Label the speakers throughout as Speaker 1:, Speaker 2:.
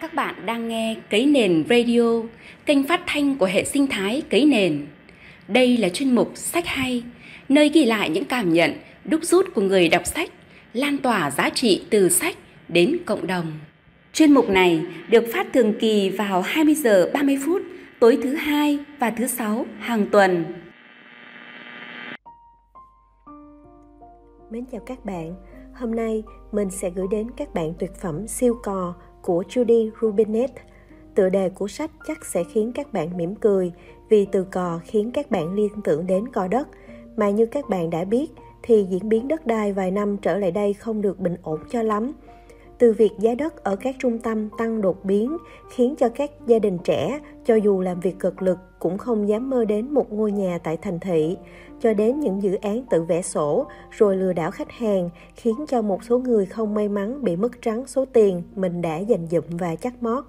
Speaker 1: Các bạn đang nghe Cấy Nền Radio, kênh phát thanh của hệ sinh thái Cấy Nền. Đây là chuyên mục Sách Hay, nơi ghi lại những cảm nhận, đúc rút của người đọc sách, lan tỏa giá trị từ sách đến cộng đồng. Chuyên mục này được phát thường kỳ vào 20 giờ 30 phút tối thứ hai và thứ sáu hàng tuần.
Speaker 2: Mến chào các bạn. Hôm nay mình sẽ gửi đến các bạn tuyệt phẩm Siêu cò của Judy Rubinet. Tựa đề của sách chắc sẽ khiến các bạn mỉm cười vì từ cò khiến các bạn liên tưởng đến cò đất mà như các bạn đã biết, thì diễn biến đất đai vài năm trở lại đây không được bình ổn cho lắm từ việc giá đất ở các trung tâm tăng đột biến khiến cho các gia đình trẻ, cho dù làm việc cực lực, cũng không dám mơ đến một ngôi nhà tại thành thị. Cho đến những dự án tự vẽ sổ, rồi lừa đảo khách hàng, khiến cho một số người không may mắn bị mất trắng số tiền mình đã dành dụm và chắc mót.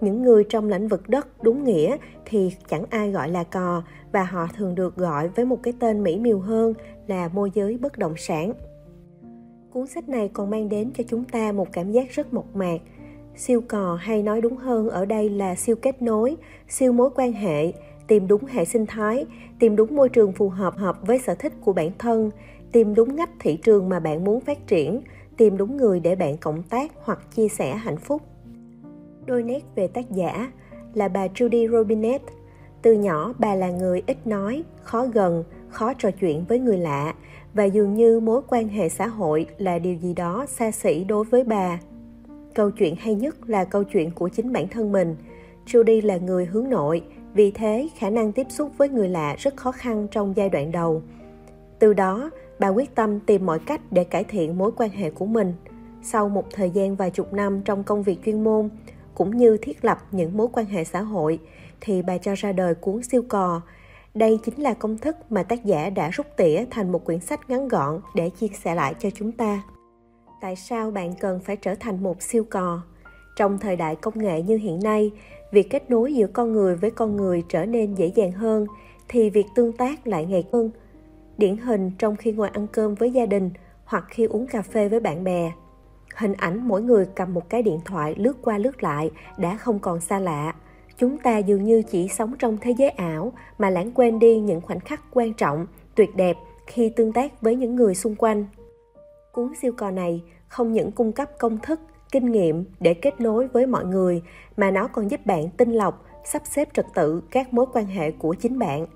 Speaker 2: Những người trong lĩnh vực đất đúng nghĩa thì chẳng ai gọi là cò, và họ thường được gọi với một cái tên mỹ miều hơn là môi giới bất động sản. Cuốn sách này còn mang đến cho chúng ta một cảm giác rất mộc mạc. Siêu cò hay nói đúng hơn ở đây là siêu kết nối, siêu mối quan hệ, tìm đúng hệ sinh thái, tìm đúng môi trường phù hợp hợp với sở thích của bản thân, tìm đúng ngách thị trường mà bạn muốn phát triển, tìm đúng người để bạn cộng tác hoặc chia sẻ hạnh phúc. Đôi nét về tác giả là bà Judy Robinet. Từ nhỏ bà là người ít nói, khó gần, khó trò chuyện với người lạ, và dường như mối quan hệ xã hội là điều gì đó xa xỉ đối với bà. Câu chuyện hay nhất là câu chuyện của chính bản thân mình. Judy là người hướng nội, vì thế khả năng tiếp xúc với người lạ rất khó khăn trong giai đoạn đầu. Từ đó, bà quyết tâm tìm mọi cách để cải thiện mối quan hệ của mình. Sau một thời gian vài chục năm trong công việc chuyên môn, cũng như thiết lập những mối quan hệ xã hội, thì bà cho ra đời cuốn siêu cò, đây chính là công thức mà tác giả đã rút tỉa thành một quyển sách ngắn gọn để chia sẻ lại cho chúng ta. Tại sao bạn cần phải trở thành một siêu cò? Trong thời đại công nghệ như hiện nay, việc kết nối giữa con người với con người trở nên dễ dàng hơn thì việc tương tác lại ngày hơn. Điển hình trong khi ngồi ăn cơm với gia đình hoặc khi uống cà phê với bạn bè. Hình ảnh mỗi người cầm một cái điện thoại lướt qua lướt lại đã không còn xa lạ chúng ta dường như chỉ sống trong thế giới ảo mà lãng quên đi những khoảnh khắc quan trọng, tuyệt đẹp khi tương tác với những người xung quanh cuốn siêu cò này không những cung cấp công thức, kinh nghiệm để kết nối với mọi người, mà nó còn giúp bạn tinh lọc, sắp xếp trật tự các mối quan hệ của chính bạn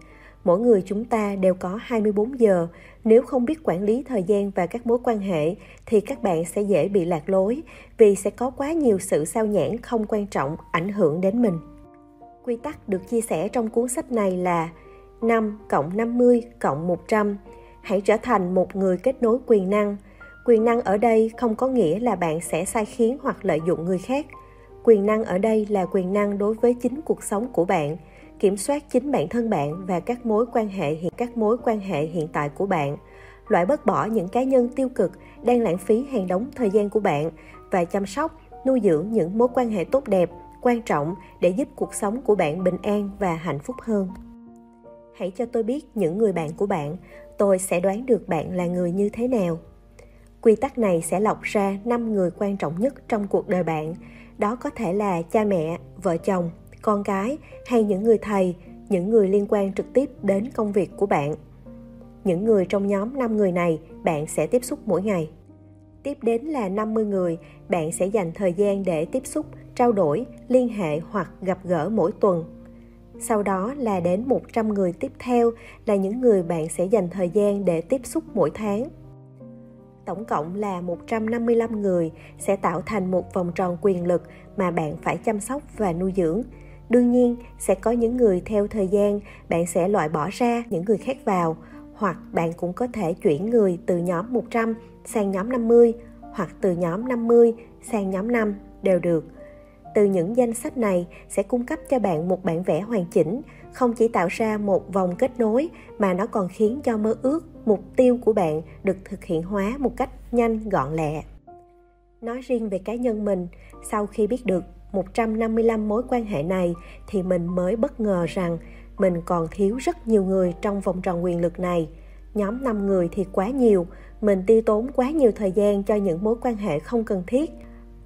Speaker 2: mỗi người chúng ta đều có 24 giờ. Nếu không biết quản lý thời gian và các mối quan hệ, thì các bạn sẽ dễ bị lạc lối vì sẽ có quá nhiều sự sao nhãn không quan trọng ảnh hưởng đến mình. Quy tắc được chia sẻ trong cuốn sách này là 5 cộng 50 cộng 100. Hãy trở thành một người kết nối quyền năng. Quyền năng ở đây không có nghĩa là bạn sẽ sai khiến hoặc lợi dụng người khác. Quyền năng ở đây là quyền năng đối với chính cuộc sống của bạn, kiểm soát chính bản thân bạn và các mối quan hệ hiện các mối quan hệ hiện tại của bạn loại bớt bỏ những cá nhân tiêu cực đang lãng phí hàng đống thời gian của bạn và chăm sóc nuôi dưỡng những mối quan hệ tốt đẹp quan trọng để giúp cuộc sống của bạn bình an và hạnh phúc hơn. Hãy cho tôi biết những người bạn của bạn tôi sẽ đoán được bạn là người như thế nào. Quy tắc này sẽ lọc ra 5 người quan trọng nhất trong cuộc đời bạn. Đó có thể là cha mẹ vợ chồng con cái hay những người thầy những người liên quan trực tiếp đến công việc của bạn. Những người trong nhóm 5 người này bạn sẽ tiếp xúc mỗi ngày. Tiếp đến là 50 người, bạn sẽ dành thời gian để tiếp xúc trao đổi, liên hệ hoặc gặp gỡ mỗi tuần. Sau đó là đến 100 người tiếp theo là những người bạn sẽ dành thời gian để tiếp xúc mỗi tháng. Tổng cộng là 155 người sẽ tạo thành một vòng tròn quyền lực mà bạn phải chăm sóc và nuôi dưỡng. Đương nhiên, sẽ có những người theo thời gian bạn sẽ loại bỏ ra những người khác vào, hoặc bạn cũng có thể chuyển người từ nhóm 100 sang nhóm 50 hoặc từ nhóm 50 sang nhóm 5 đều được từ những danh sách này sẽ cung cấp cho bạn một bản vẽ hoàn chỉnh không chỉ tạo ra một vòng kết nối mà nó còn khiến cho mơ ước mục tiêu của bạn được thực hiện hóa một cách nhanh gọn lẹ nói riêng về cá nhân mình sau khi biết được 155 mối quan hệ này thì mình mới bất ngờ rằng mình còn thiếu rất nhiều người trong vòng tròn quyền lực này. Nhóm 5 người thì quá nhiều, mình tiêu tốn quá nhiều thời gian cho những mối quan hệ không cần thiết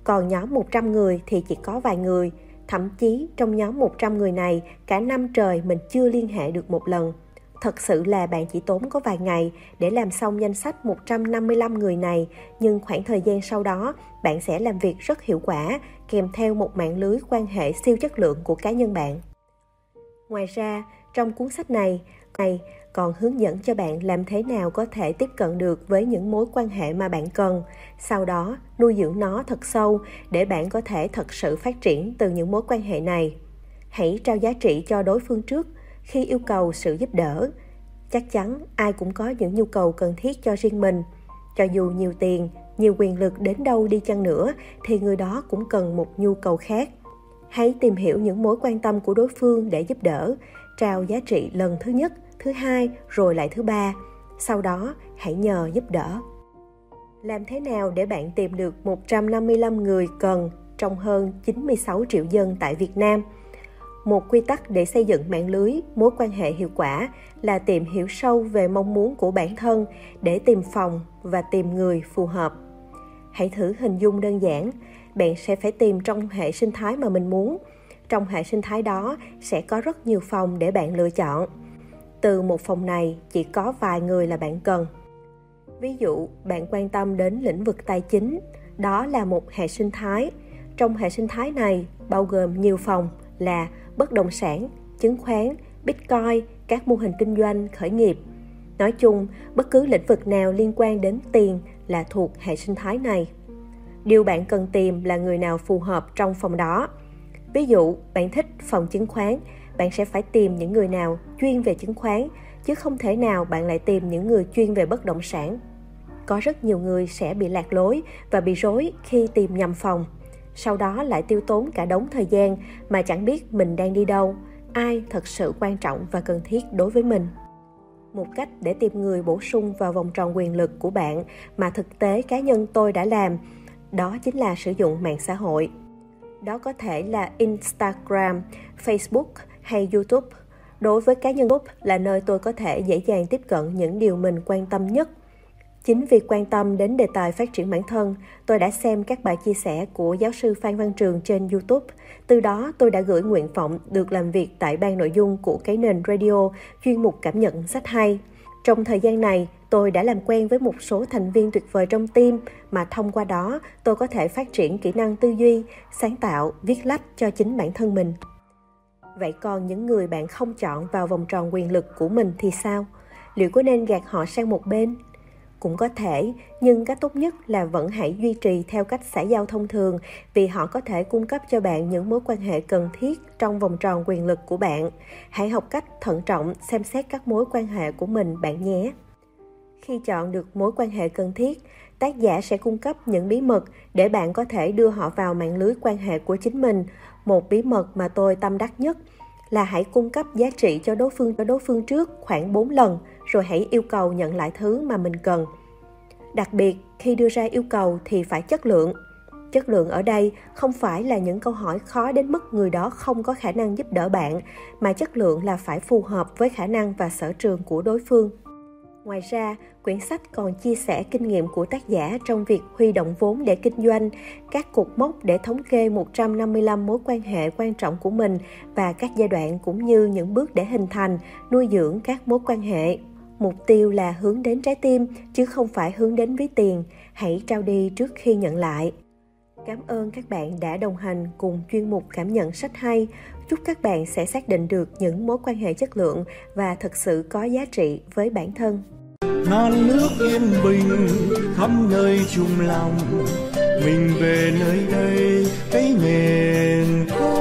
Speaker 2: còn nhóm 100 người thì chỉ có vài người. Thậm chí trong nhóm 100 người này, cả năm trời mình chưa liên hệ được một lần. Thật sự là bạn chỉ tốn có vài ngày để làm xong danh sách 155 người này, nhưng khoảng thời gian sau đó, bạn sẽ làm việc rất hiệu quả, kèm theo một mạng lưới quan hệ siêu chất lượng của cá nhân bạn. Ngoài ra, trong cuốn sách này, này còn hướng dẫn cho bạn làm thế nào có thể tiếp cận được với những mối quan hệ mà bạn cần, sau đó nuôi dưỡng nó thật sâu để bạn có thể thật sự phát triển từ những mối quan hệ này. Hãy trao giá trị cho đối phương trước khi yêu cầu sự giúp đỡ. Chắc chắn ai cũng có những nhu cầu cần thiết cho riêng mình. Cho dù nhiều tiền, nhiều quyền lực đến đâu đi chăng nữa thì người đó cũng cần một nhu cầu khác. Hãy tìm hiểu những mối quan tâm của đối phương để giúp đỡ, trao giá trị lần thứ nhất – thứ hai rồi lại thứ ba sau đó hãy nhờ giúp đỡ làm thế nào để bạn tìm được 155 người cần trong hơn 96 triệu dân tại Việt Nam? Một quy tắc để xây dựng mạng lưới mối quan hệ hiệu quả là tìm hiểu sâu về mong muốn của bản thân để tìm phòng và tìm người phù hợp. Hãy thử hình dung đơn giản, bạn sẽ phải tìm trong hệ sinh thái mà mình muốn. Trong hệ sinh thái đó sẽ có rất nhiều phòng để bạn lựa chọn từ một phòng này, chỉ có vài người là bạn cần. Ví dụ, bạn quan tâm đến lĩnh vực tài chính, đó là một hệ sinh thái. Trong hệ sinh thái này, bao gồm nhiều phòng là bất động sản, chứng khoán, bitcoin, các mô hình kinh doanh, khởi nghiệp. Nói chung, bất cứ lĩnh vực nào liên quan đến tiền là thuộc hệ sinh thái này. Điều bạn cần tìm là người nào phù hợp trong phòng đó. Ví dụ, bạn thích phòng chứng khoán bạn sẽ phải tìm những người nào chuyên về chứng khoán, chứ không thể nào bạn lại tìm những người chuyên về bất động sản. Có rất nhiều người sẽ bị lạc lối và bị rối khi tìm nhầm phòng. Sau đó lại tiêu tốn cả đống thời gian mà chẳng biết mình đang đi đâu, ai thật sự quan trọng và cần thiết đối với mình. Một cách để tìm người bổ sung vào vòng tròn quyền lực của bạn mà thực tế cá nhân tôi đã làm, đó chính là sử dụng mạng xã hội. Đó có thể là instagram, facebook hay YouTube. Đối với cá nhân YouTube là nơi tôi có thể dễ dàng tiếp cận những điều mình quan tâm nhất. Chính vì quan tâm đến đề tài phát triển bản thân, tôi đã xem các bài chia sẻ của giáo sư Phan Văn Trường trên YouTube. Từ đó, tôi đã gửi nguyện vọng được làm việc tại ban nội dung của cái nền radio chuyên mục cảm nhận sách hay. Trong thời gian này, tôi đã làm quen với một số thành viên tuyệt vời trong team mà thông qua đó tôi có thể phát triển kỹ năng tư duy, sáng tạo, viết lách cho chính bản thân mình. Vậy còn những người bạn không chọn vào vòng tròn quyền lực của mình thì sao? Liệu có nên gạt họ sang một bên? Cũng có thể, nhưng cách tốt nhất là vẫn hãy duy trì theo cách xã giao thông thường vì họ có thể cung cấp cho bạn những mối quan hệ cần thiết trong vòng tròn quyền lực của bạn. Hãy học cách thận trọng xem xét các mối quan hệ của mình bạn nhé. Khi chọn được mối quan hệ cần thiết, tác giả sẽ cung cấp những bí mật để bạn có thể đưa họ vào mạng lưới quan hệ của chính mình một bí mật mà tôi tâm đắc nhất là hãy cung cấp giá trị cho đối phương cho đối phương trước khoảng 4 lần rồi hãy yêu cầu nhận lại thứ mà mình cần. Đặc biệt, khi đưa ra yêu cầu thì phải chất lượng. Chất lượng ở đây không phải là những câu hỏi khó đến mức người đó không có khả năng giúp đỡ bạn, mà chất lượng là phải phù hợp với khả năng và sở trường của đối phương. Ngoài ra, quyển sách còn chia sẻ kinh nghiệm của tác giả trong việc huy động vốn để kinh doanh, các cột mốc để thống kê 155 mối quan hệ quan trọng của mình và các giai đoạn cũng như những bước để hình thành, nuôi dưỡng các mối quan hệ. Mục tiêu là hướng đến trái tim chứ không phải hướng đến ví tiền, hãy trao đi trước khi nhận lại. Cảm ơn các bạn đã đồng hành cùng chuyên mục cảm nhận sách hay. Chúc các bạn sẽ xác định được những mối quan hệ chất lượng và thực sự có giá trị với bản thân
Speaker 3: non nước yên bình khắp nơi chung lòng. Mình về nơi đây, cái nền quê